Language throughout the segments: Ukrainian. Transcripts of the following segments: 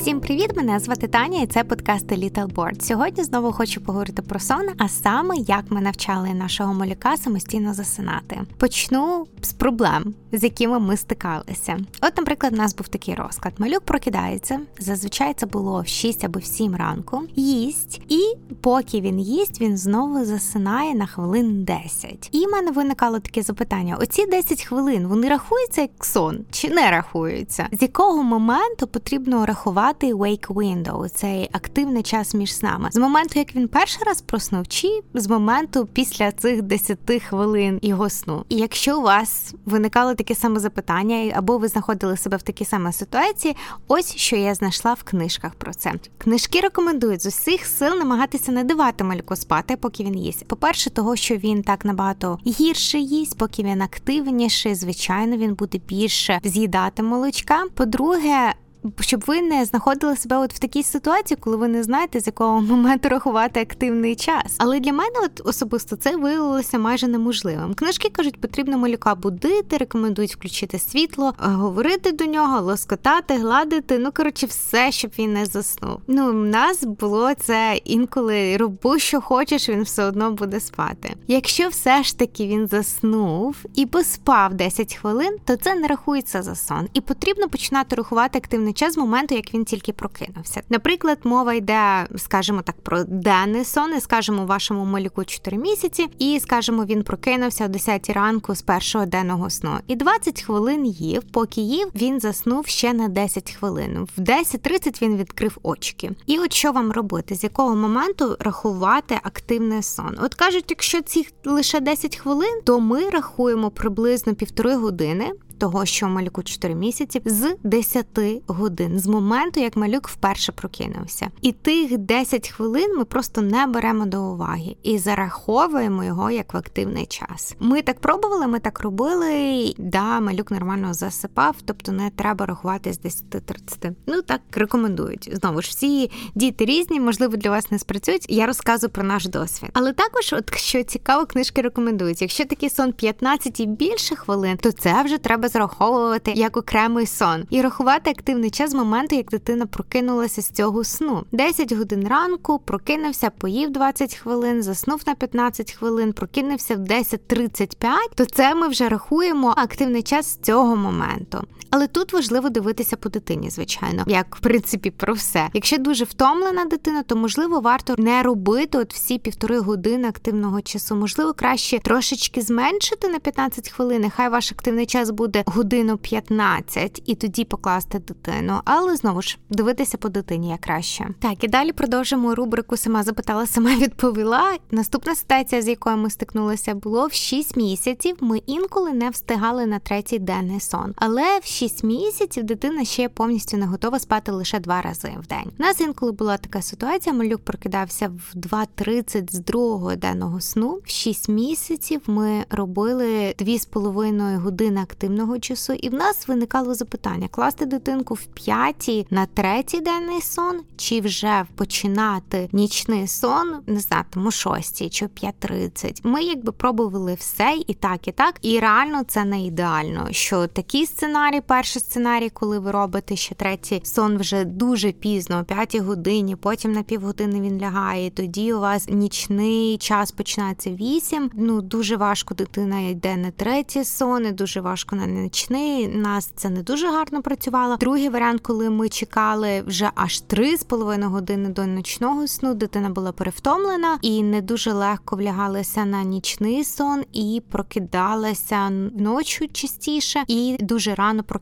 Всім привіт! Мене звати Таня, і це подкаст Little Board. Сьогодні знову хочу поговорити про сон, а саме як ми навчали нашого малюка самостійно засинати. Почну з проблем, з якими ми стикалися. От, наприклад, у нас був такий розклад: малюк прокидається. Зазвичай це було в 6 або в 7 ранку, їсть, і поки він їсть, він знову засинає на хвилин 10. І в мене виникало таке запитання: оці 10 хвилин вони рахуються як сон чи не рахуються? З якого моменту потрібно рахувати wake window, цей активний час між снами? З моменту, як він перший раз проснув, чи з моменту після цих 10 хвилин його сну? І якщо у вас виникало таке саме запитання, або ви знаходили себе в такій самій ситуації, ось що я знайшла в книжках про це. Книжки рекомендують з усіх сил намагатися не давати малюку спати, поки він їсть. По-перше, того, що він так набагато гірше їсть, поки він активніший, звичайно, він буде більше з'їдати молочка. По-друге, щоб ви не знаходили себе от в такій ситуації, коли ви не знаєте, з якого моменту рахувати активний час. Але для мене, от особисто, це виявилося майже неможливим. Книжки кажуть, потрібно малюка будити, рекомендують включити світло, говорити до нього, лоскотати, гладити. Ну коротше, все, щоб він не заснув. Ну, в нас було це інколи роби, що хочеш, він все одно буде спати. Якщо все ж таки він заснув і поспав 10 хвилин, то це не рахується за сон, і потрібно починати рахувати активний час з моменту, як він тільки прокинувся. Наприклад, мова йде, скажімо так, про денний сон, і скажімо, вашому малюку 4 місяці, і скажімо, він прокинувся о 10 ранку з першого денного сну. І 20 хвилин їв. Поки їв, він заснув ще на 10 хвилин. В 10.30 він відкрив очки. І от що вам робити? З якого моменту рахувати активний сон? От кажуть, якщо ці лише 10 хвилин, то ми рахуємо приблизно півтори години того, що малюку 4 місяці, з 10 годин з моменту, як малюк вперше прокинувся. І тих 10 хвилин ми просто не беремо до уваги і зараховуємо його як в активний час. Ми так пробували, ми так робили. Да, малюк нормально засипав, тобто не треба рахувати з 10-30. Ну так рекомендують. Знову ж всі діти різні, можливо, для вас не спрацюють. Я розказую про наш досвід. Але також, от що цікаво, книжки рекомендують. Якщо такий сон 15 і більше хвилин, то це вже треба зараховувати як окремий сон і рахувати активний час з моменту, як дитина прокинулася з цього сну. 10 годин ранку прокинувся, поїв 20 хвилин, заснув на 15 хвилин, прокинувся в 10.35, то це ми вже рахуємо активний час з цього моменту. Але тут важливо дивитися по дитині, звичайно, як в принципі про все. Якщо дуже втомлена дитина, то можливо варто не робити от всі півтори години активного часу. Можливо, краще трошечки зменшити на 15 хвилин. Нехай ваш активний час буде годину 15 і тоді покласти дитину, але знову ж дивитися по дитині як краще. Так і далі продовжимо рубрику Сама запитала, сама відповіла. Наступна ситуація, з якою ми стикнулися, було в 6 місяців. Ми інколи не встигали на третій денний сон, але в 6 місяців дитина ще повністю не готова спати лише два рази в день. У нас інколи була така ситуація. Малюк прокидався в 2.30 з другого денного сну. В 6 місяців ми робили 2,5 години активного часу, і в нас виникало запитання: класти дитинку в п'ятій на третій денний сон, чи вже починати нічний сон, не знаю, тому шостій чи 5.30. Ми якби пробували все і так, і так. І реально це не ідеально. Що такий сценарій, перший сценарій, коли ви робите ще третій сон вже дуже пізно, о п'ятій годині, потім на півгодини він лягає. і Тоді у вас нічний час починається вісім. Ну дуже важко дитина йде на третій сон, і дуже важко на нічний. Нас це не дуже гарно працювало. Другий варіант, коли ми чекали вже аж три з половиною години до ночного сну, дитина була перевтомлена і не дуже легко влягалася на нічний сон і прокидалася ночі частіше, і дуже рано прокидалася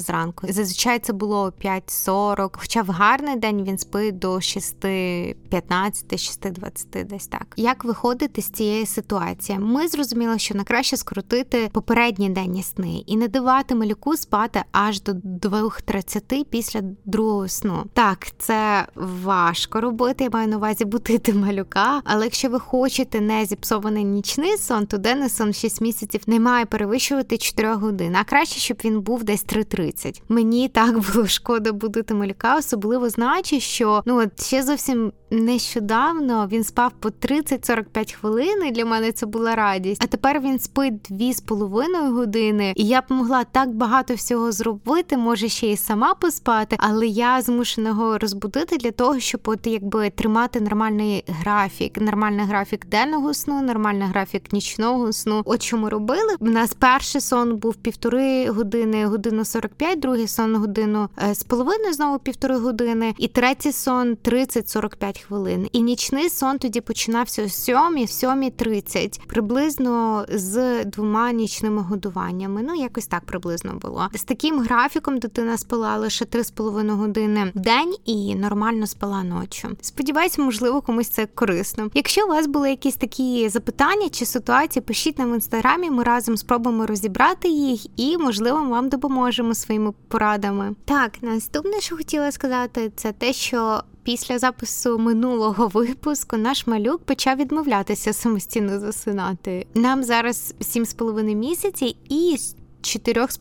зранку. Зазвичай це було о 5.40, Хоча в гарний день він спить до 6.15, 6.20, десь так. Як виходити з цієї ситуації? Ми зрозуміли, що найкраще скоротити попередні денні сни і не давати малюку спати аж до 2.30 після другого сну. Так, це важко робити. Я маю на увазі бутити малюка. Але якщо ви хочете не зіпсований нічний сон, то денний сон 6 місяців не має перевищувати 4 годин. А краще, щоб він був десь 3.30. Мені так було шкода будити малюка, особливо знаючи, що ну от ще зовсім нещодавно він спав по 30-45 хвилин. і Для мене це була радість. А тепер він спить 2,5 години. І я б могла так багато всього зробити, може ще й сама поспати, але я змушена його розбудити для того, щоб от якби тримати нормальний графік, нормальний графік денного сну, нормальний графік нічного сну. От що ми робили. У нас перший сон був півтори години, годину 45, другий сон годину е, з половиною, знову півтори години, і третій сон 30-45 хвилин. І нічний сон тоді починався о 7, 7.30, приблизно з двома нічними годуваннями. Ну якось так приблизно було. З таким графіком дитина спала лише 3,5 години в день і нормально спала ночі. Сподіваюсь, можливо, комусь це корисно. Якщо у вас були якісь такі запитання чи ситуації, пишіть нам в інстаграмі. Ми разом спробуємо розібрати їх і, можливо, вам допоможемо своїми порадами. Так, наступне, що хотіла сказати, це те, що. Після запису минулого випуску наш малюк почав відмовлятися самостійно засинати. Нам зараз 7,5 місяці, і з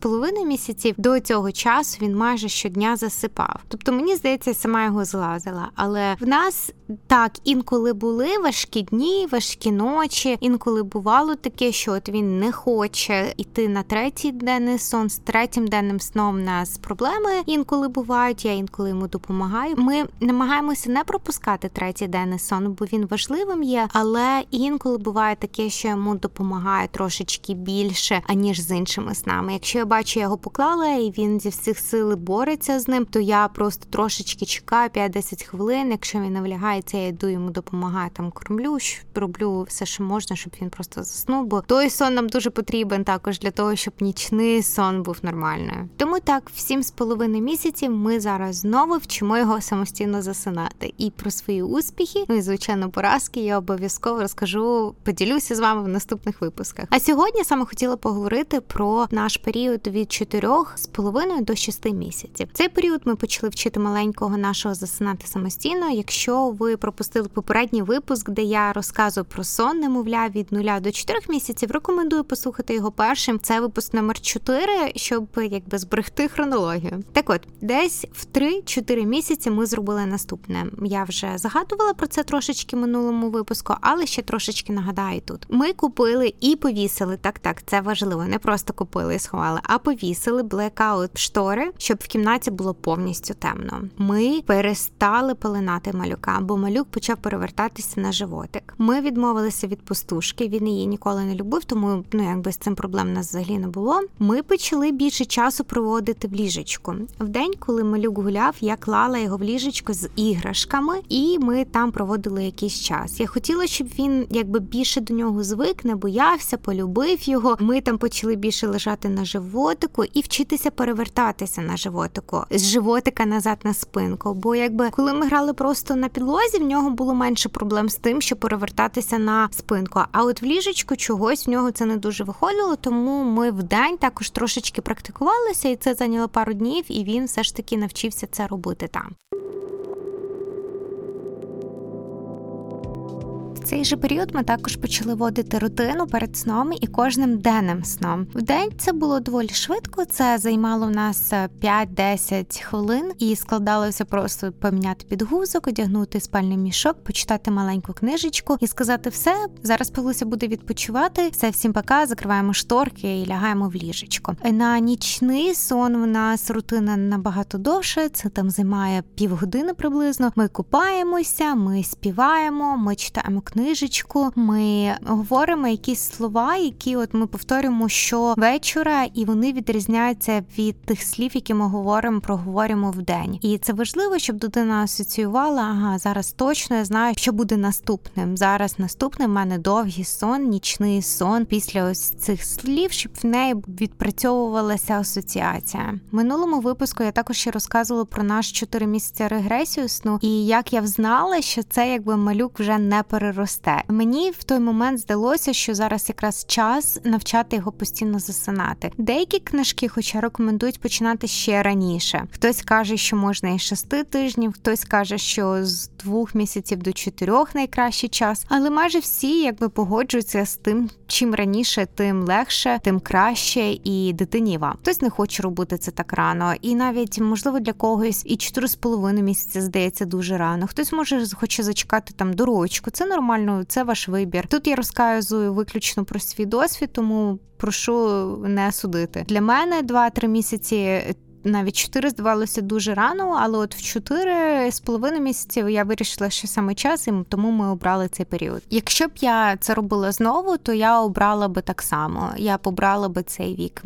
половиною місяців до цього часу він майже щодня засипав. Тобто, мені здається, сама його злазила. Але в нас так інколи були важкі дні, важкі ночі. Інколи бувало таке, що от він не хоче йти на третій денний сон з третім денним сном. У нас проблеми інколи бувають. Я інколи йому допомагаю. Ми намагаємося не пропускати третій денний сон, бо він важливим є. Але інколи буває таке, що йому допомагає трошечки більше аніж з іншими снами. Якщо я бачу, я його поклала, і він зі всіх сил бореться з ним, то я просто трошечки чекаю 5-10 хвилин. Якщо він навлягається, я йду йому допомагаю там кормлю, роблю все, що можна, щоб він просто заснув. Бо той сон нам дуже потрібен також для того, щоб нічний сон був нормальною. Тому так, в сім з половиною місяців ми зараз знову вчимо його самостійно засинати. І про свої успіхи, ну і звичайно, поразки я обов'язково розкажу, поділюся з вами в наступних випусках. А сьогодні саме хотіла поговорити про наш період від 4,5 до 6 місяців. Цей період ми почали вчити маленького нашого засинати самостійно. Якщо ви пропустили попередній випуск, де я розказую про сон, немовля від 0 до 4 місяців, рекомендую послухати його першим. Це випуск номер 4, щоб якби зберегти хронологію. Так от, десь в 3-4 місяці ми зробили наступне. Я вже загадувала про це трошечки в минулому випуску, але ще трошечки нагадаю тут. Ми купили і повісили так, так це важливо. Не просто купили і сховали, а повісили блекаут штори, щоб в кімнаті було повністю темно. Ми перестали пеленати малюка, бо малюк почав перевертатися на животик. Ми відмовилися від пустушки. Він її ніколи не любив, тому ну якби з цим проблем нас взагалі не було. Ми почали більше часу проводити в ліжечку. В день, коли малюк гуляв, я клала його в ліжечко з іграшками, і ми там проводили якийсь час. Я хотіла, щоб він якби більше до нього звик, не боявся, полюбив його. Ми там почали більше лежати на животику і вчитися перевертатися на животику з животика назад на спинку. Бо якби коли ми грали просто на підлозі, в нього було менше проблем з тим, щоб перевертатися на спинку. А от в ліжечку чогось в нього це не дуже виходило, тому ми в день також трошечки практикувалися, і це зайняло пару днів, і він все ж таки навчився це робити там. Цей же період ми також почали водити рутину перед сном і кожним денним сном. В день це було доволі швидко. Це займало в нас 5-10 е, хвилин і складалося просто поміняти підгузок, одягнути спальний мішок, почитати маленьку книжечку і сказати все. Зараз Пилуся буде відпочивати. Все, всім пока, закриваємо шторки і лягаємо в ліжечко. На нічний сон в нас рутина набагато довше. Це там займає півгодини приблизно. Ми купаємося, ми співаємо, ми читаємо книжку книжечку. Ми говоримо якісь слова, які от ми повторюємо щовечора, і вони відрізняються від тих слів, які ми говоримо, проговоримо в день. І це важливо, щоб дитина асоціювала. Ага, зараз точно я знаю, що буде наступним. Зараз наступним в мене довгий сон, нічний сон після ось цих слів, щоб в неї відпрацьовувалася асоціація. В Минулому випуску я також ще розказувала про наш 4 місяці регресію сну, і як я взнала, що це якби малюк вже не переросте росте. Мені в той момент здалося, що зараз якраз час навчати його постійно засинати. Деякі книжки, хоча рекомендують починати ще раніше. Хтось каже, що можна і шести тижнів, хтось каже, що з двох місяців до чотирьох найкращий час, але майже всі якби погоджуються з тим, чим раніше, тим легше, тим краще і дитині вам. Хтось не хоче робити це так рано, і навіть можливо для когось і чотири з половиною місяця здається дуже рано. Хтось може хоче зачекати там до рочку. Це нормально нормально, це ваш вибір. Тут я розказую виключно про свій досвід, тому прошу не судити. Для мене 2-3 місяці навіть 4 здавалося дуже рано, але от в 4 з половиною місяців я вирішила, що саме час, і тому ми обрали цей період. Якщо б я це робила знову, то я обрала би так само. Я б обрала би цей вік.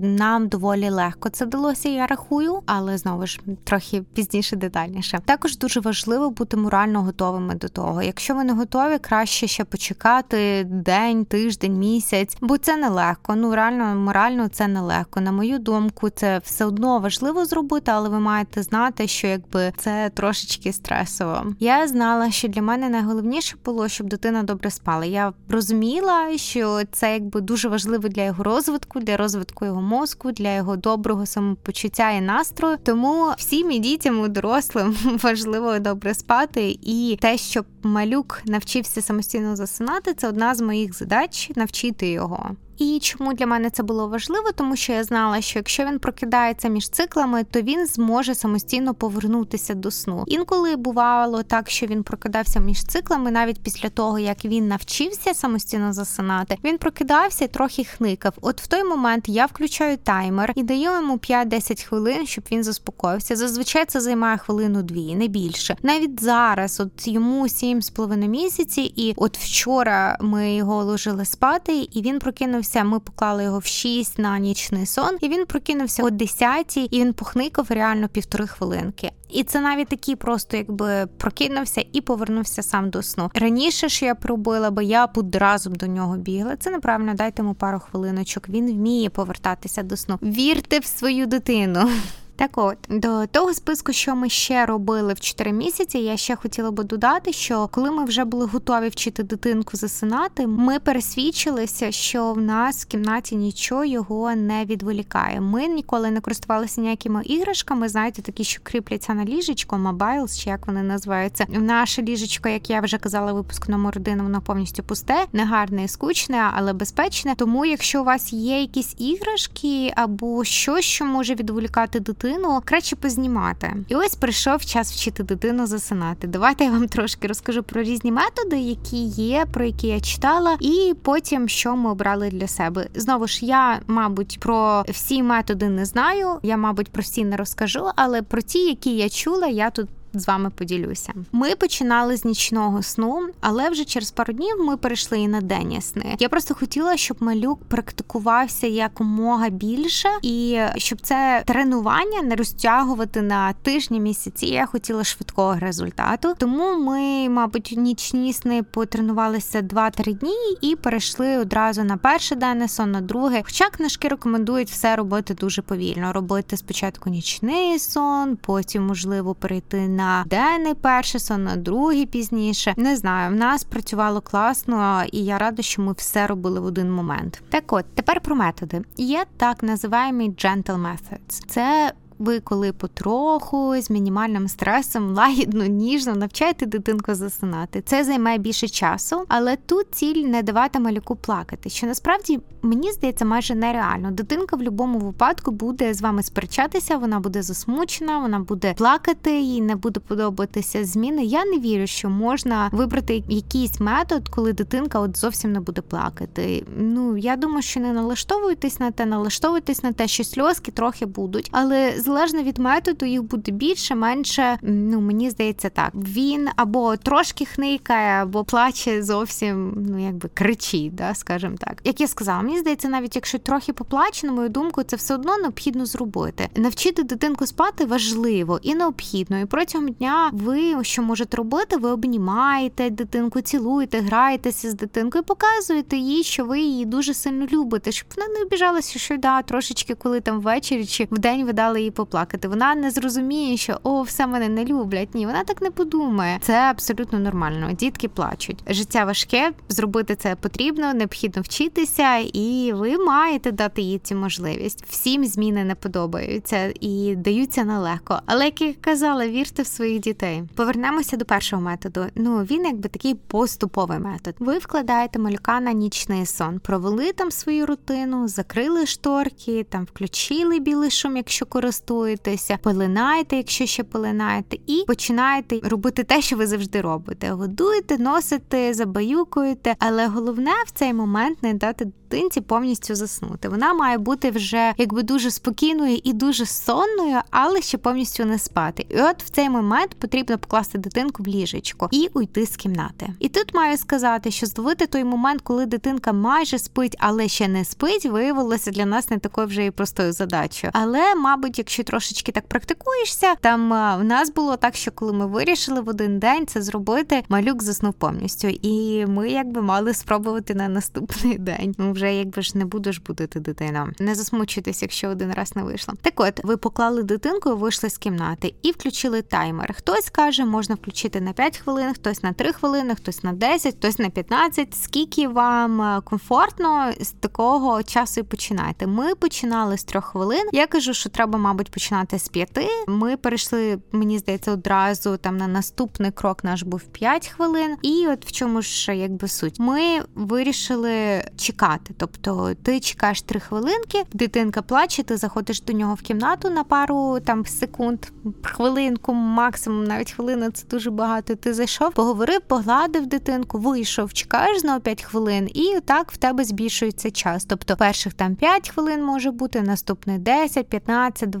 Нам доволі легко це вдалося, я рахую, але знову ж трохи пізніше, детальніше. Також дуже важливо бути морально готовими до того. Якщо ви не готові, краще ще почекати день, тиждень, місяць, бо це нелегко. Ну реально морально це нелегко. На мою думку, це все одно важливо зробити, але ви маєте знати, що якби це трошечки стресово. Я знала, що для мене найголовніше було, щоб дитина добре спала. Я розуміла, що це якби дуже важливо для його розвитку, для розвитку його мозку, для його доброго самопочуття і настрою. Тому всім і дітям і дорослим важливо добре спати, і те, щоб малюк навчився самостійно засинати, це одна з моїх задач навчити його. І чому для мене це було важливо? Тому що я знала, що якщо він прокидається між циклами, то він зможе самостійно повернутися до сну. Інколи бувало так, що він прокидався між циклами, навіть після того як він навчився самостійно засинати, він прокидався і трохи хникав. От в той момент я включаю таймер і даю йому 5-10 хвилин, щоб він заспокоївся. Зазвичай це займає хвилину-дві, не більше. Навіть зараз, от йому 7,5 місяці, і от вчора ми його ложили спати, і він прокинув прокинувся. Ми поклали його в 6 на нічний сон, і він прокинувся о 10 і він похникав реально півтори хвилинки. І це навіть такий просто якби прокинувся і повернувся сам до сну. Раніше ж я пробила, бо я одразу до нього бігла. Це неправильно, дайте йому пару хвилиночок. Він вміє повертатися до сну. Вірте в свою дитину. Так от до того списку, що ми ще робили в 4 місяці, я ще хотіла би додати, що коли ми вже були готові вчити дитинку засинати, ми пересвідчилися, що в нас в кімнаті нічого його не відволікає. Ми ніколи не користувалися ніякими іграшками. Знаєте, такі, що кріпляться на ліжечко, мобайлс, чи як вони називаються. Наше ліжечко, як я вже казала, випускному родину, воно повністю пусте, негарне і скучне, але безпечне. Тому, якщо у вас є якісь іграшки або щось, що може відволікати дитину дитину краще познімати. І ось прийшов час вчити дитину засинати. Давайте я вам трошки розкажу про різні методи, які є, про які я читала, і потім що ми обрали для себе. Знову ж я, мабуть, про всі методи не знаю. Я, мабуть, про всі не розкажу, але про ті, які я чула, я тут з вами поділюся. Ми починали з нічного сну, але вже через пару днів ми перейшли і на денні сни. Я просто хотіла, щоб малюк практикувався якомога більше, і щоб це тренування не розтягувати на тижні місяці. Я хотіла швидкого результату. Тому ми, мабуть, нічні сни потренувалися 2-3 дні і перейшли одразу на перший денний сон, на другий. Хоча книжки рекомендують все робити дуже повільно. Робити спочатку нічний сон, потім можливо перейти на на денний перший сон, на другий пізніше. Не знаю, в нас працювало класно, і я рада, що ми все робили в один момент. Так от тепер про методи. Є так називаємо gentle methods. Це ви коли потроху з мінімальним стресом лагідно, ніжно навчаєте дитинку засинати. Це займе більше часу, але тут ціль не давати малюку плакати. Що насправді мені здається майже нереально. Дитинка в будь-якому випадку буде з вами сперечатися, вона буде засмучена, вона буде плакати, їй не буде подобатися зміни. Я не вірю, що можна вибрати якийсь метод, коли дитинка от зовсім не буде плакати. Ну я думаю, що не налаштовуйтесь на те, налаштовуйтесь на те, що сльозки трохи будуть, але залежно від методу, їх буде більше, менше. Ну мені здається, так він або трошки хникає, або плаче зовсім, ну якби кричить, да, скажімо так. Як я сказала, мені здається, навіть якщо трохи поплаче, на мою думку, це все одно необхідно зробити. Навчити дитинку спати важливо і необхідно. І протягом дня ви що можете робити? Ви обнімаєте дитинку, цілуєте, граєтеся з дитинкою, показуєте їй, що ви її дуже сильно любите, щоб вона не обіжалася, що да, трошечки, коли там ввечері чи в день ви дали їй поплакати. Вона не зрозуміє, що о, все мене не люблять. Ні, вона так не подумає. Це абсолютно нормально. Дітки плачуть. Життя важке, зробити це потрібно, необхідно вчитися, і ви маєте дати їй цю можливість. Всім зміни не подобаються і даються нелегко. Але як я казала, вірте в своїх дітей. Повернемося до першого методу. Ну він якби такий поступовий метод. Ви вкладаєте малюка на нічний сон, провели там свою рутину, закрили шторки, там включили білий шум, якщо користуєтесь користуєтеся, пеленаєте, якщо ще пеленаєте, і починаєте робити те, що ви завжди робите: годуєте, носите, забаюкуєте. Але головне в цей момент не дати дитинці повністю заснути. Вона має бути вже якби дуже спокійною і дуже сонною, але ще повністю не спати. І от в цей момент потрібно покласти дитинку в ліжечко і уйти з кімнати. І тут маю сказати, що зловити той момент, коли дитинка майже спить, але ще не спить, виявилося для нас не такою вже і простою задачою. Але, мабуть, якщо трошечки так практикуєшся, там в нас було так, що коли ми вирішили в один день це зробити, малюк заснув повністю, і ми якби мали спробувати на наступний день. Ну вже якби ж не будеш будити дитину. Не засмучуйтесь, якщо один раз не вийшло. Так от, ви поклали дитинку, і вийшли з кімнати і включили таймер. Хтось каже, можна включити на 5 хвилин, хтось на 3 хвилини, хтось на 10, хтось на 15. Скільки вам комфортно з такого часу і починайте. Ми починали з 3 хвилин. Я кажу, що треба, мабуть, починати з 5. Ми перейшли, мені здається, одразу там на наступний крок наш був 5 хвилин. І от в чому ж якби суть, ми вирішили чекати. Тобто ти чекаєш три хвилинки, дитинка плаче, ти заходиш до нього в кімнату на пару там секунд, хвилинку, максимум навіть хвилина це дуже багато. Ти зайшов, поговорив, погладив дитинку, вийшов, чекаєш знову 5 хвилин, і так в тебе збільшується час. Тобто перших там 5 хвилин може бути, наступний 10, 15, 20,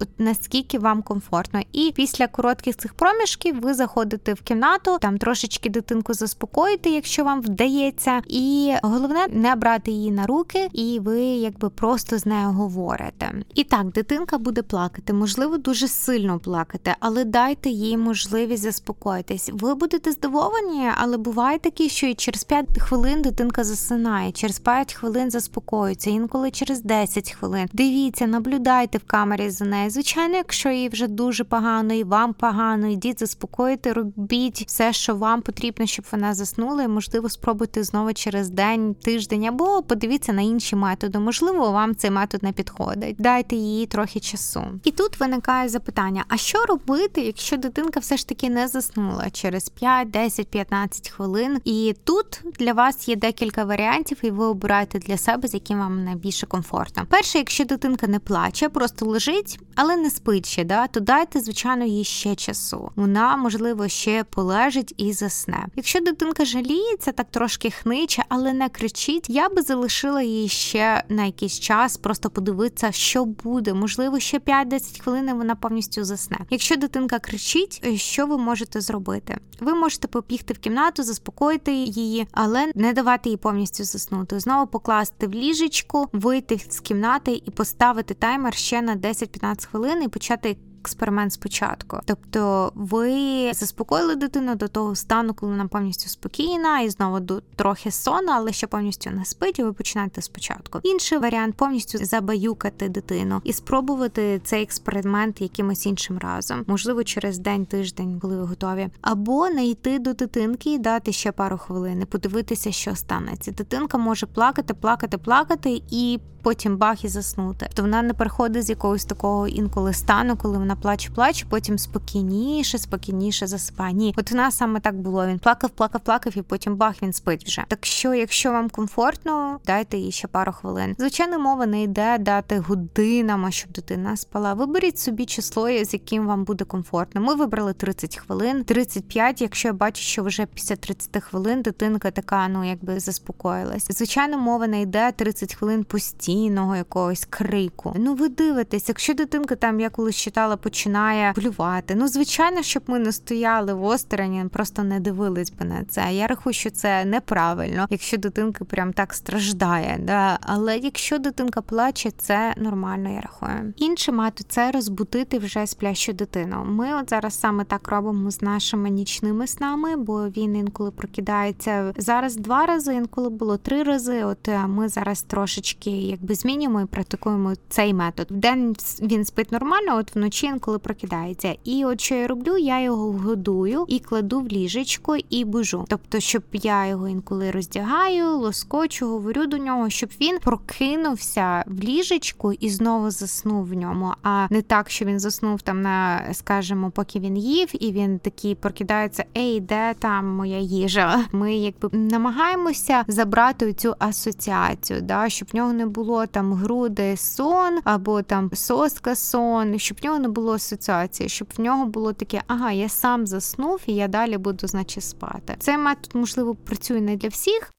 от наскільки вам комфортно. І після коротких цих проміжків ви заходите в кімнату, там трошечки дитинку заспокоїти, якщо вам вдається. І головне не брати її на руки, і ви якби просто з нею говорите. І так, дитинка буде плакати, можливо, дуже сильно плакати, але дайте їй можливість заспокоїтись. Ви будете здивовані, але буває такі, що і через 5 хвилин дитинка засинає, через 5 хвилин заспокоюється, інколи через 10 хвилин. Дивіться, наблюдайте в камері за нею. Звичайно, якщо їй вже дуже погано, і вам погано, йдіть заспокоїти, робіть все, що вам потрібно, щоб вона заснула, і можливо спробуйте знову через день, тиждень або подивіться на інші методи. Можливо, вам цей метод не підходить. Дайте їй трохи часу. І тут виникає запитання: а що робити, якщо дитинка все ж таки не заснула через 5, 10, 15 хвилин? І тут для вас є декілька варіантів, і ви обираєте для себе, з яким вам найбільше комфортно. Перше, якщо дитинка не плаче, просто лежить, але не спить ще, да, то дайте, звичайно, їй ще часу. Вона, можливо, ще полежить і засне. Якщо дитинка жаліється, так трошки хниче, але не кричить, я би залишила її ще на якийсь час, просто подивитися, що буде. Можливо, ще 5-10 хвилин вона повністю засне. Якщо дитинка кричить, е, що ви можете зробити? Ви можете побігти в кімнату, заспокоїти її, але не давати їй повністю заснути. Знову покласти в ліжечку, вийти з кімнати і поставити таймер ще на 10-15 хвилин і почати експеримент спочатку. Тобто ви заспокоїли дитину до того стану, коли вона повністю спокійна, і знову до трохи сона, але ще повністю не спить, і ви починаєте спочатку. Інший варіант повністю забаюкати дитину і спробувати цей експеримент якимось іншим разом, можливо, через день, тиждень, коли ви готові, або не йти до дитинки і дати ще пару хвилин, подивитися, що станеться. Дитинка може плакати, плакати, плакати і потім бах і заснути. То вона не переходить з якогось такого інколи стану, коли вона плаче, плаче, потім спокійніше, спокійніше засипає. Ні, от у нас саме так було. Він плакав, плакав, плакав, і потім бах він спить вже. Так що, якщо вам комфортно, дайте їй ще пару хвилин. Звичайно, мова не йде дати годинами, щоб дитина спала. Виберіть собі число, з яким вам буде комфортно. Ми вибрали 30 хвилин, 35, Якщо я бачу, що вже після 30 хвилин дитинка така, ну якби заспокоїлась. Звичайно, мова не йде 30 хвилин постійного якогось крику. Ну ви дивитесь, якщо дитинка там я колись читала, починає блювати. Ну звичайно, щоб ми не стояли в остороні, просто не дивились би на це. Я рахую, що це неправильно, якщо дитинка прям так страждає. Да? Але якщо дитинка плаче, це нормально, я рахую. Інший метод це розбудити вже сплячу дитину. Ми от зараз саме так робимо з нашими нічними снами, бо він інколи прокидається зараз два рази, інколи було три рази. От е, ми зараз трошечки якби змінюємо і практикуємо цей метод. В день він спить нормально, от вночі ще інколи прокидається. І от що я роблю, я його годую і кладу в ліжечко і бужу. Тобто, щоб я його інколи роздягаю, лоскочу, говорю до нього, щоб він прокинувся в ліжечку і знову заснув в ньому, а не так, що він заснув там на, скажімо, поки він їв, і він такий прокидається: Ей, де там моя їжа? Ми якби намагаємося забрати цю асоціацію, да, щоб в нього не було там груди сон або там соска сон, щоб в нього не було асоціації, щоб в нього було таке, ага, я сам заснув і я далі буду, значить, спати. Цей метод можливо працює не для всіх.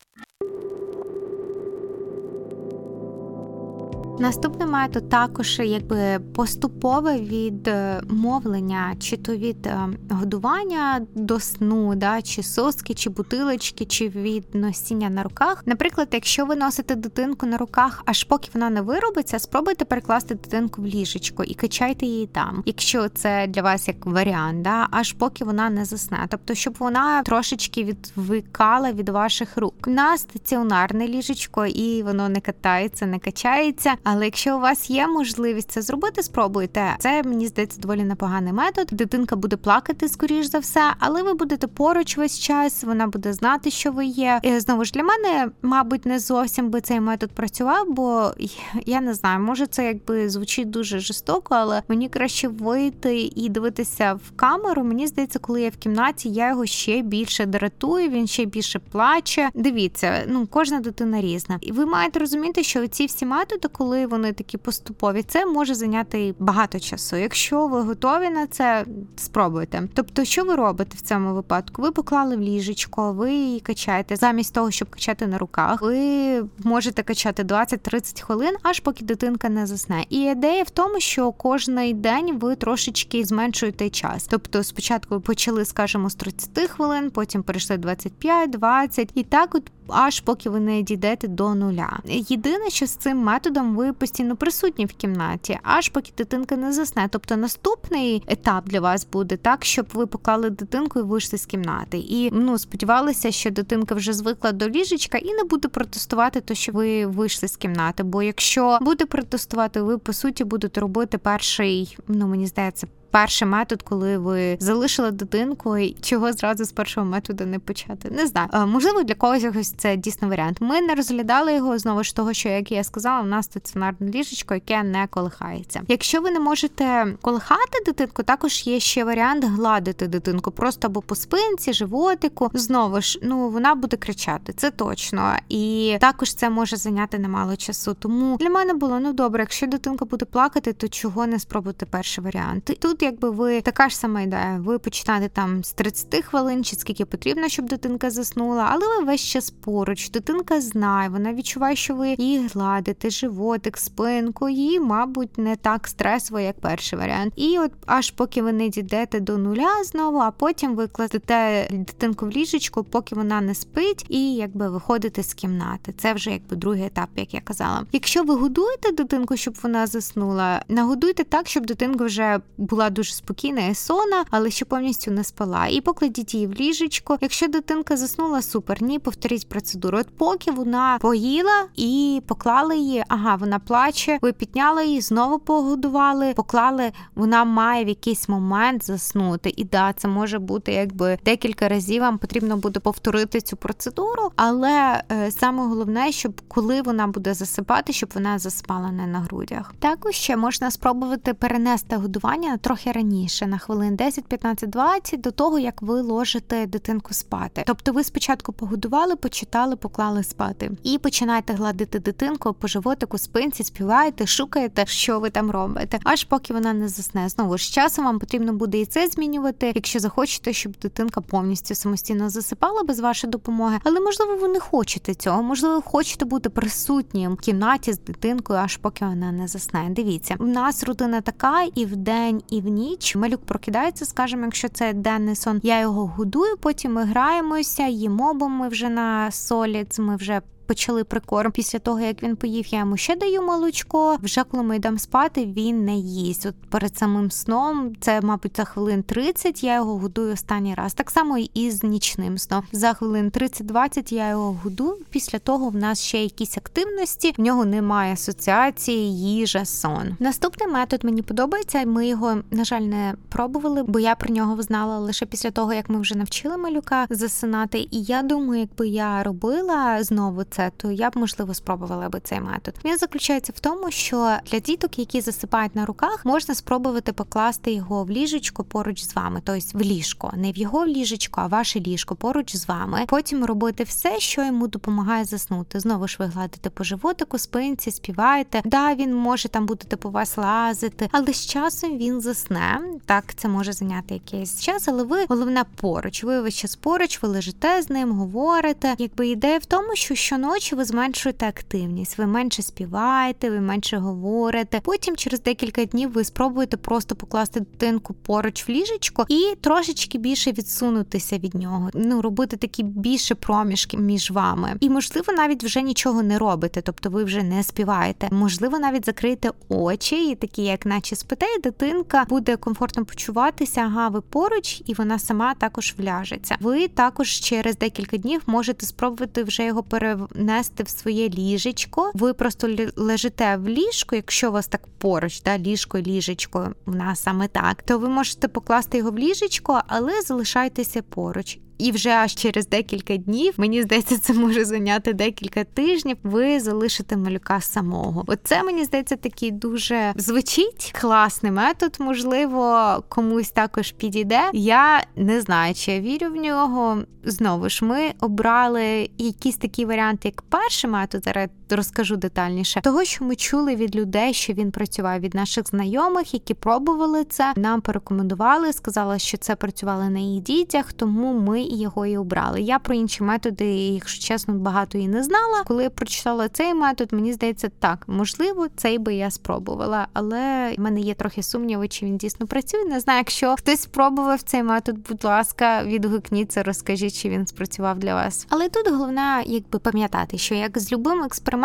Наступний метод також якби поступове відмовлення, чи то від е, годування до сну, да, чи соски, чи бутилочки, чи від носіння на руках. Наприклад, якщо ви носите дитинку на руках, аж поки вона не виробиться, спробуйте перекласти дитинку в ліжечко і качайте її там, якщо це для вас як варіант, да, аж поки вона не засне. Тобто, щоб вона трошечки відвикала від ваших рук. У нас стаціонарне ліжечко, і воно не катається, не качається. Але якщо у вас є можливість це зробити, спробуйте. Це мені здається доволі непоганий метод. Дитинка буде плакати скоріш за все, але ви будете поруч весь час. Вона буде знати, що ви є. І Знову ж для мене, мабуть, не зовсім би цей метод працював, бо я не знаю, може це якби звучить дуже жорстоко, але мені краще вийти і дивитися в камеру. Мені здається, коли я в кімнаті, я його ще більше дратую. Він ще більше плаче. Дивіться, ну кожна дитина різна, і ви маєте розуміти, що ці всі методи, коли коли вони такі поступові, це може зайняти багато часу. Якщо ви готові на це, спробуйте. Тобто, що ви робите в цьому випадку? Ви поклали в ліжечко, ви її качаєте замість того, щоб качати на руках, ви можете качати 20-30 хвилин, аж поки дитинка не засне. І ідея в тому, що кожний день ви трошечки зменшуєте час. Тобто, спочатку ви почали, скажімо, з 30 хвилин, потім перейшли 25-20, і так, от аж поки ви не дійдете до нуля. Єдине, що з цим методом ви постійно присутні в кімнаті, аж поки дитинка не засне. Тобто наступний етап для вас буде так, щоб ви поклали дитинку і вийшли з кімнати. І ну сподівалися, що дитинка вже звикла до ліжечка і не буде протестувати, то що ви вийшли з кімнати. Бо якщо буде протестувати, ви по суті будете робити перший, ну мені здається перший метод, коли ви залишили дитинку, і чого зразу з першого методу не почати. Не знаю. Е, можливо, для когось це дійсно варіант. Ми не розглядали його знову ж того, що як я сказала, у нас стаціонарне ліжечко, яке не колихається. Якщо ви не можете колихати дитинку, також є ще варіант гладити дитинку, просто або по спинці, животику. Знову ж, ну вона буде кричати, це точно. І також це може зайняти немало часу. Тому для мене було ну добре, якщо дитинка буде плакати, то чого не спробувати перший варіант? Тут якби ви така ж сама ідея. Ви починаєте там з 30 хвилин, чи скільки потрібно, щоб дитинка заснула, але ви весь час поруч. Дитинка знає, вона відчуває, що ви її гладите, животик, спинку, їй, мабуть, не так стресово, як перший варіант. І от аж поки ви не дійдете до нуля знову, а потім ви кладете дитинку в ліжечку, поки вона не спить, і якби виходите з кімнати. Це вже якби другий етап, як я казала. Якщо ви годуєте дитинку, щоб вона заснула, нагодуйте так, щоб дитинка вже була дуже спокійна і сона, але ще повністю не спала. І покладіть її в ліжечко. Якщо дитинка заснула, супер, ні, повторіть процедуру. От поки вона поїла і поклали її, ага, вона плаче, ви підняли її, знову погодували, поклали. Вона має в якийсь момент заснути. І да, це може бути якби декілька разів. Вам потрібно буде повторити цю процедуру, але е, саме головне, щоб коли вона буде засипати, щоб вона заспала не на грудях. Також ще можна спробувати перенести годування трохи трохи раніше, на хвилин 10, 15, 20, до того як ви ложите дитинку спати. Тобто ви спочатку погодували, почитали, поклали спати, і починаєте гладити дитинку по животику, спинці, співаєте, шукаєте, що ви там робите, аж поки вона не засне. Знову ж часом вам потрібно буде і це змінювати, якщо захочете, щоб дитинка повністю самостійно засипала без вашої допомоги. Але можливо, ви не хочете цього, можливо, хочете бути присутнім в кімнаті з дитинкою, аж поки вона не засне. Дивіться, у нас рутина така і в день, і в ніч. Малюк прокидається, скажімо, якщо це денний сон, я його годую, потім ми граємося, їмо, бо ми вже на соліц, ми вже почали прикорм. Після того як він поїв, я йому ще даю молочко. Вже коли ми йдемо спати, він не їсть. От перед самим сном це, мабуть, за хвилин 30 я його годую останній раз. Так само і з нічним сном. За хвилин 30-20 я його годую. Після того в нас ще якісь активності. В нього немає асоціації, їжа, сон. Наступний метод мені подобається. Ми його на жаль не пробували, бо я про нього знала лише після того, як ми вже навчили малюка засинати. І я думаю, якби я робила знову це, то я б можливо спробувала би цей метод. Він заключається в тому, що для діток, які засипають на руках, можна спробувати покласти його в ліжечко поруч з вами, тобто в ліжко, не в його ліжечко, а ваше ліжко поруч з вами. Потім робити все, що йому допомагає заснути. Знову ж ви гладите по животику, спинці, співаєте. Да, він може там бути по вас лазити, але з часом він засне. Так, це може зайняти якийсь час, але ви головне поруч. Ви весь час поруч, ви лежите з ним, говорите. Якби ідея в тому, що щоночі ви зменшуєте активність, ви менше співаєте, ви менше говорите. Потім через декілька днів ви спробуєте просто покласти дитинку поруч в ліжечко і трошечки більше відсунутися від нього. Ну робити такі більше проміжки між вами. І можливо навіть вже нічого не робите, тобто ви вже не співаєте. Можливо, навіть закрити очі, і такі, як наче спите, і дитинка буде комфортно почуватися. Ага, ви поруч, і вона сама також вляжеться. Ви також через декілька днів можете спробувати вже його перенести в своє ліжечко. Ви просто лежите в ліжку, якщо у вас так поруч, да, ліжко, ліжечко, в нас саме так, то ви можете покласти його в ліжечко, але залишайтеся поруч і вже аж через декілька днів, мені здається, це може зайняти декілька тижнів. Ви залишите малюка самого. Оце мені здається такий дуже звучить класний метод. Можливо, комусь також підійде. Я не знаю, чи я вірю в нього. Знову ж ми обрали якісь такі варіанти, як перший метод. Розкажу детальніше. Того, що ми чули від людей, що він працював від наших знайомих, які пробували це, нам порекомендували, сказали, що це працювало на її дітях, тому ми його і обрали. Я про інші методи, якщо чесно, багато і не знала. Коли я прочитала цей метод, мені здається, так можливо, цей би я спробувала, але в мене є трохи сумніви, чи він дійсно працює. Не знаю, якщо хтось спробував цей метод, будь ласка, відгукніться, розкажіть, чи він спрацював для вас. Але тут головне, якби пам'ятати, що як з любим експериментом,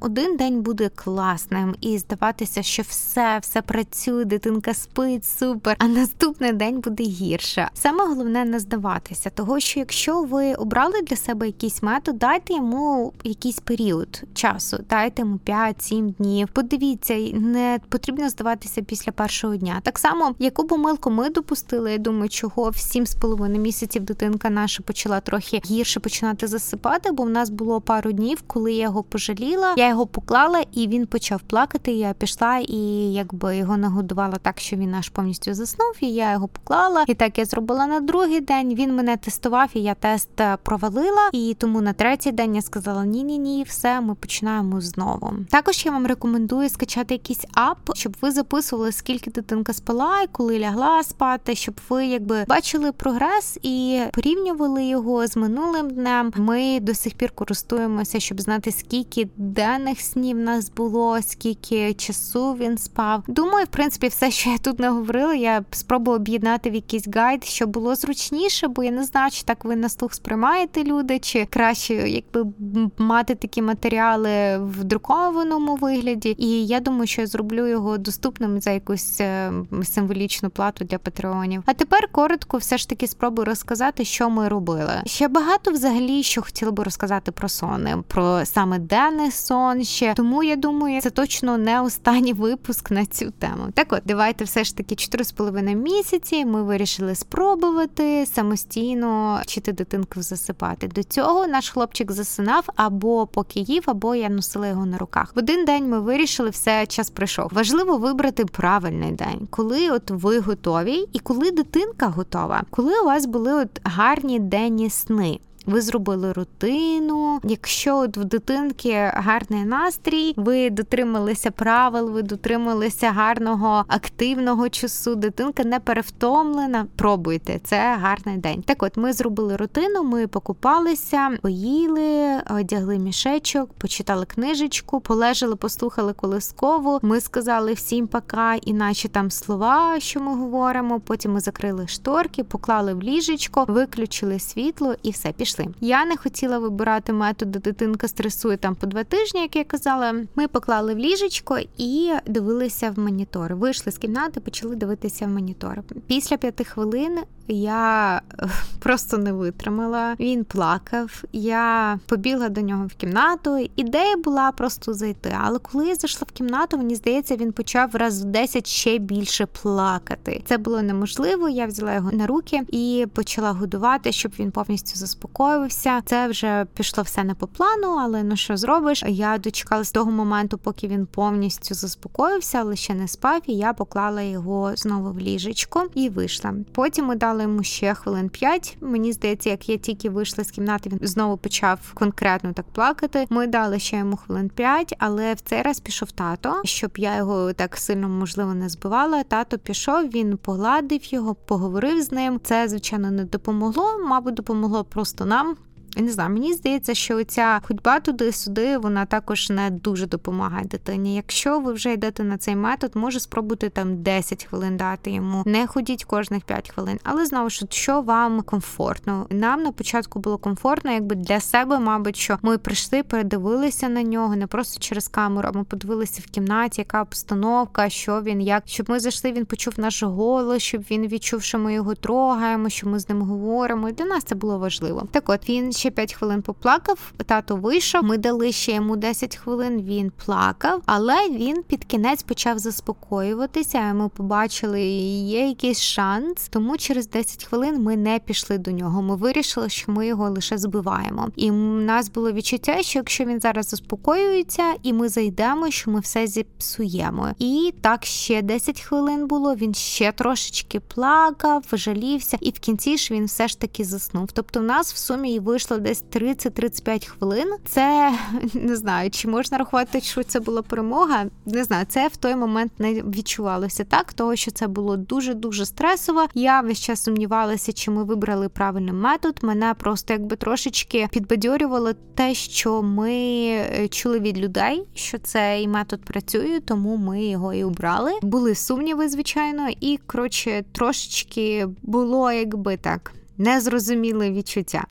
один день буде класним і здаватися, що все, все працює, дитинка спить, супер. А наступний день буде гірше. Саме головне не здаватися, того що якщо ви обрали для себе якийсь метод, дайте йому якийсь період часу, дайте йому 5-7 днів. Подивіться, не потрібно здаватися після першого дня. Так само, яку помилку ми допустили, я думаю, чого в 7,5 місяців дитинка наша почала трохи гірше починати засипати, бо в нас було пару днів, коли я його пожаліла, я його поклала і він почав плакати. Я пішла і якби його нагодувала так, що він аж повністю заснув. І я його поклала. І так я зробила на другий день. Він мене тестував тестував, і я тест е, провалила. І тому на третій день я сказала: ні, ні, ні, все, ми починаємо знову. Також я вам рекомендую скачати якийсь ап, щоб ви записували, скільки дитинка спала і коли лягла спати, щоб ви якби бачили прогрес і порівнювали його з минулим днем. Ми до сих пір користуємося, щоб знати, скільки денних снів нас було, скільки часу він спав. Думаю, в принципі, все, що я тут не говорила, я спробую об'єднати в якийсь гайд, щоб було зручніше, бо я не знаю, чи так ви на слух сприймаєте люди, чи краще якби мати такі матеріали в друкованому вигляді. І я думаю, що я зроблю його доступним за якусь е, символічну плату для патреонів. А тепер коротко, все ж таки спробую розказати, що ми робили. Ще багато взагалі, що хотіла би розказати про сони, про саме денний сон ще. Тому я думаю, це точно не останній випуск на цю тему. Так от давайте все ж таки 4,5 місяці. Ми вирішили спробувати самостійно вчити дитинку засипати. До цього наш хлопчик засинав або поки їв, або я носила його на руках. В один день ми вирішили, все час прийшов. Важливо вибрати правильний день, коли от ви готові, і коли дитинка готова, коли у вас були от гарні денні сни ви зробили рутину. Якщо от в дитинки гарний настрій, ви дотрималися правил, ви дотрималися гарного активного часу. Дитинка не перевтомлена. Пробуйте, це гарний день. Так, от ми зробили рутину, ми покупалися, поїли, одягли мішечок, почитали книжечку, полежали, послухали колискову. Ми сказали всім пока, іначе там слова, що ми говоримо. Потім ми закрили шторки, поклали в ліжечко, виключили світло і все пішли пішли. Я не хотіла вибирати методи дитинка стресує там по два тижні, як я казала. Ми поклали в ліжечко і дивилися в монітор. Вийшли з кімнати, почали дивитися в монітор. Після п'яти хвилин я просто не витримала. Він плакав. Я побігла до нього в кімнату. Ідея була просто зайти. Але коли я зайшла в кімнату, мені здається, він почав раз в 10 ще більше плакати. Це було неможливо. Я взяла його на руки і почала годувати, щоб він повністю заспокоївся. Це вже пішло все не по плану, але ну що зробиш? Я дочекалась того моменту, поки він повністю заспокоївся, але ще не спав. І я поклала його знову в ліжечко і вийшла. Потім ми дали йому ще хвилин п'ять. Мені здається, як я тільки вийшла з кімнати, він знову почав конкретно так плакати. Ми дали ще йому хвилин п'ять, але в цей раз пішов тато, щоб я його так сильно можливо не збивала. Тато пішов, він погладив його, поговорив з ним. Це звичайно не допомогло. Мабуть, допомогло просто нам. Не знаю, мені здається, що ця ходьба туди-сюди вона також не дуже допомагає дитині. Якщо ви вже йдете на цей метод, може спробувати там 10 хвилин дати йому. Не ходіть кожних 5 хвилин. Але знову ж, що вам комфортно. Нам на початку було комфортно, якби для себе, мабуть, що ми прийшли, передивилися на нього, не просто через камеру, а ми подивилися в кімнаті, яка обстановка, що він, як щоб ми зайшли, він почув наш голос, щоб він відчув, що ми його трогаємо, що ми з ним говоримо. І для нас це було важливо. Так, от він ще 5 хвилин поплакав, тато вийшов. Ми дали ще йому 10 хвилин. Він плакав, але він під кінець почав заспокоюватися. Ми побачили, є якийсь шанс. Тому через 10 хвилин ми не пішли до нього. Ми вирішили, що ми його лише збиваємо. І в нас було відчуття, що якщо він зараз заспокоюється, і ми зайдемо, що ми все зіпсуємо. І так ще 10 хвилин було. Він ще трошечки плакав, жалівся, і в кінці ж він все ж таки заснув. Тобто, в нас в сумі вийшло десь 30-35 хвилин. Це не знаю, чи можна рахувати, що це була перемога. Не знаю, це в той момент не відчувалося так, того що це було дуже дуже стресово. Я весь час сумнівалася, чи ми вибрали правильний метод. Мене просто якби трошечки підбадьорювало те, що ми е, чули від людей, що цей метод працює, тому ми його і обрали. Були сумніви, звичайно, і коротше трошечки було якби так незрозуміле відчуття.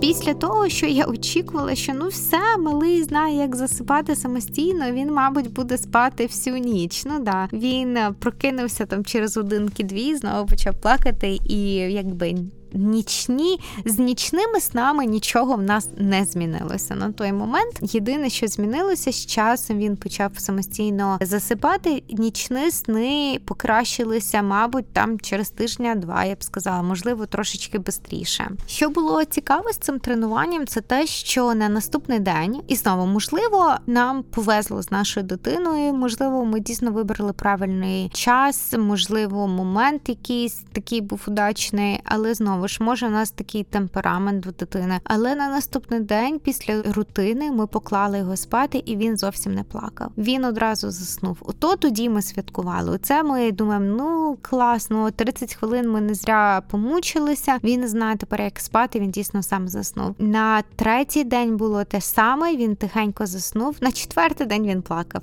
Після того, що я очікувала, що ну все, малий знає, як засипати самостійно, він, мабуть, буде спати всю ніч. Ну да, він прокинувся там через годинки-дві, знову почав плакати, і якби нічні з нічними снами нічого в нас не змінилося на той момент. Єдине, що змінилося з часом, він почав самостійно засипати. Нічні сни покращилися, мабуть, там через тижня-два, я б сказала, можливо, трошечки швидше. Що було цікаво з цим тренуванням, це те, що на наступний день і знову можливо нам повезло з нашою дитиною. Можливо, ми дійсно вибрали правильний час, можливо, момент якийсь такий був удачний, але знову знову ж може у нас такий темперамент у дитини. Але на наступний день, після рутини, ми поклали його спати, і він зовсім не плакав. Він одразу заснув. Ото тоді ми святкували. Оце ми думаємо, ну класно, 30 хвилин ми не зря помучилися. Він знає тепер, як спати. Він дійсно сам заснув. На третій день було те саме. Він тихенько заснув. На четвертий день він плакав.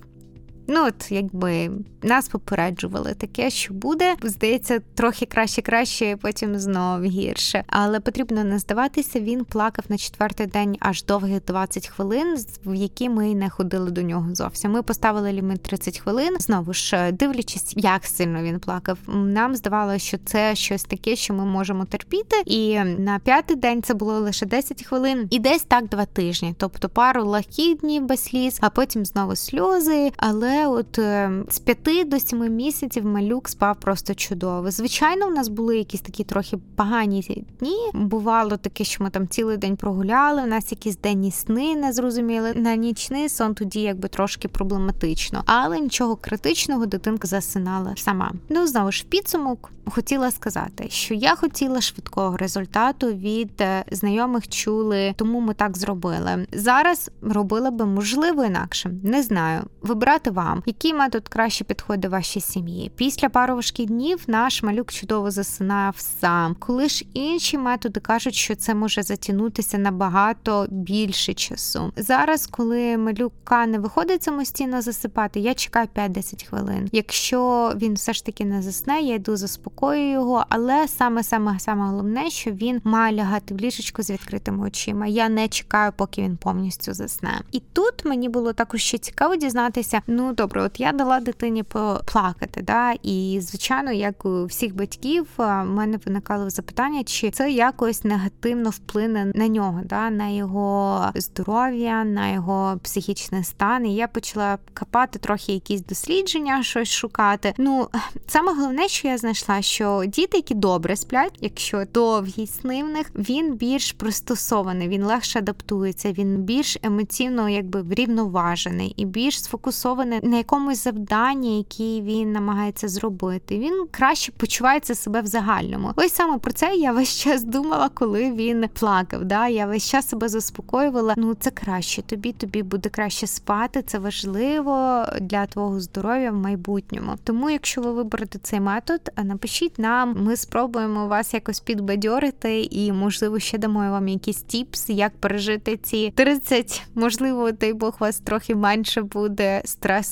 Ну, от якби нас попереджували таке, що буде. Здається, трохи краще, краще, потім знов гірше. Але потрібно не здаватися. Він плакав на четвертий день аж довгих 20 хвилин, в які ми не ходили до нього зовсім. Ми поставили ліміт 30 хвилин. Знову ж дивлячись, як сильно він плакав. Нам здавалося, що це щось таке, що ми можемо терпіти. І на п'ятий день це було лише 10 хвилин, і десь так два тижні, тобто пару легких днів без сліз, а потім знову сльози. Але от е, з п'яти до сіми місяців малюк спав просто чудово. Звичайно, у нас були якісь такі трохи погані дні. Бувало таке, що ми там цілий день прогуляли. У нас якісь денні сни не зрозуміли. На нічний сон тоді якби трошки проблематично, але нічого критичного дитинка засинала сама. Ну знову ж підсумок хотіла сказати, що я хотіла швидкого результату від е, знайомих чули, тому ми так зробили. Зараз робила би можливо інакше. Не знаю. Вибирати вам, який метод краще підходить вашій сім'ї. Після пару важких днів наш малюк чудово засинав сам. Коли ж інші методи кажуть, що це може затягнутися набагато більше часу. Зараз, коли малюка не виходить самостійно засипати, я чекаю 5-10 хвилин. Якщо він все ж таки не засне, я йду заспокоюю його, але саме саме саме головне, що він має лягати в ліжечку з відкритими очима. Я не чекаю, поки він повністю засне. І тут мені було також ще цікаво дізнатися. Ну добре, от я дала дитині поплакати, да, і звичайно, як у всіх батьків, в мене виникало запитання, чи це якось негативно вплине на нього, да, на його здоров'я, на його психічний стан. І я почала копати трохи якісь дослідження, щось шукати. Ну саме головне, що я знайшла, що діти, які добре сплять, якщо довгий сни в них, він більш пристосований, він легше адаптується, він більш емоційно, якби врівноважений і більш сфокусований на якомусь завданні, який він намагається зробити. Він краще почувається себе в загальному. Ось саме про це я весь час думала, коли він плакав. Да? Я весь час себе заспокоювала. Ну це краще тобі, тобі буде краще спати. Це важливо для твого здоров'я в майбутньому. Тому, якщо ви виберете цей метод, напишіть нам, ми спробуємо вас якось підбадьорити і, можливо, ще дамо вам якісь тіпс, як пережити ці 30, можливо, дай Бог вас трохи менше буде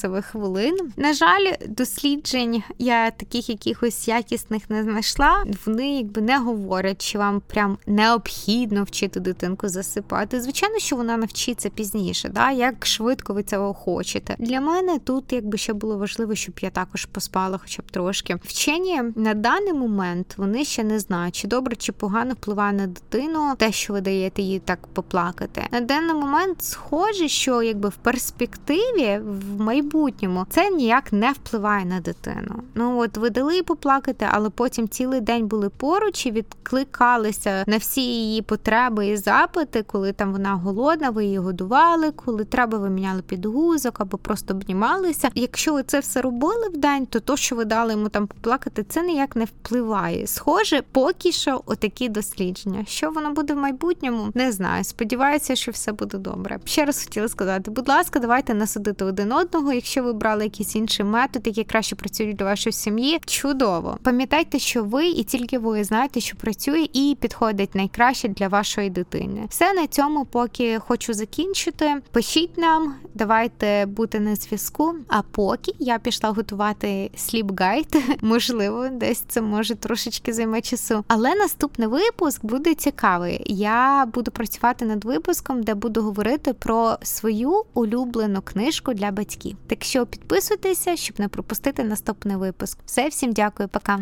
стресових хвилин. На жаль, досліджень я таких якихось якісних не знайшла. Вони якби не говорять, чи вам прям необхідно вчити дитинку засипати. Звичайно, що вона навчиться пізніше, да? як швидко ви цього хочете. Для мене тут якби ще було важливо, щоб я також поспала, хоча б трошки. Вчені на даний момент вони ще не знають, чи добре, чи погано впливає на дитину, те, що ви даєте їй так поплакати. На даний момент схоже, що якби в перспективі в майбутньому це ніяк не впливає на дитину. Ну от ви дали поплакати, але потім цілий день були поруч і відкликалися на всі її потреби і запити, коли там вона голодна, ви її годували, коли треба, ви міняли підгузок або просто обнімалися. Якщо ви це все робили в день, то то, що ви дали йому там поплакати, це ніяк не впливає. Схоже, поки що отакі дослідження. Що воно буде в майбутньому, не знаю. Сподіваюся, що все буде добре. Ще раз хотіла сказати, будь ласка, давайте насадити один одного. Якщо ви брали якийсь інший метод, який краще працює для вашої сім'ї, чудово. Пам'ятайте, що ви і тільки ви знаєте, що працює і підходить найкраще для вашої дитини. Все на цьому, поки хочу закінчити. Пишіть нам, давайте бути на зв'язку. А поки я пішла готувати сліп гайд, можливо, десь це може трошечки займе часу. Але наступний випуск буде цікавий. Я буду працювати над випуском, де буду говорити про свою улюблену книжку для батьків. Так що підписуйтеся, щоб не пропустити наступний випуск. Все, всім дякую, пока.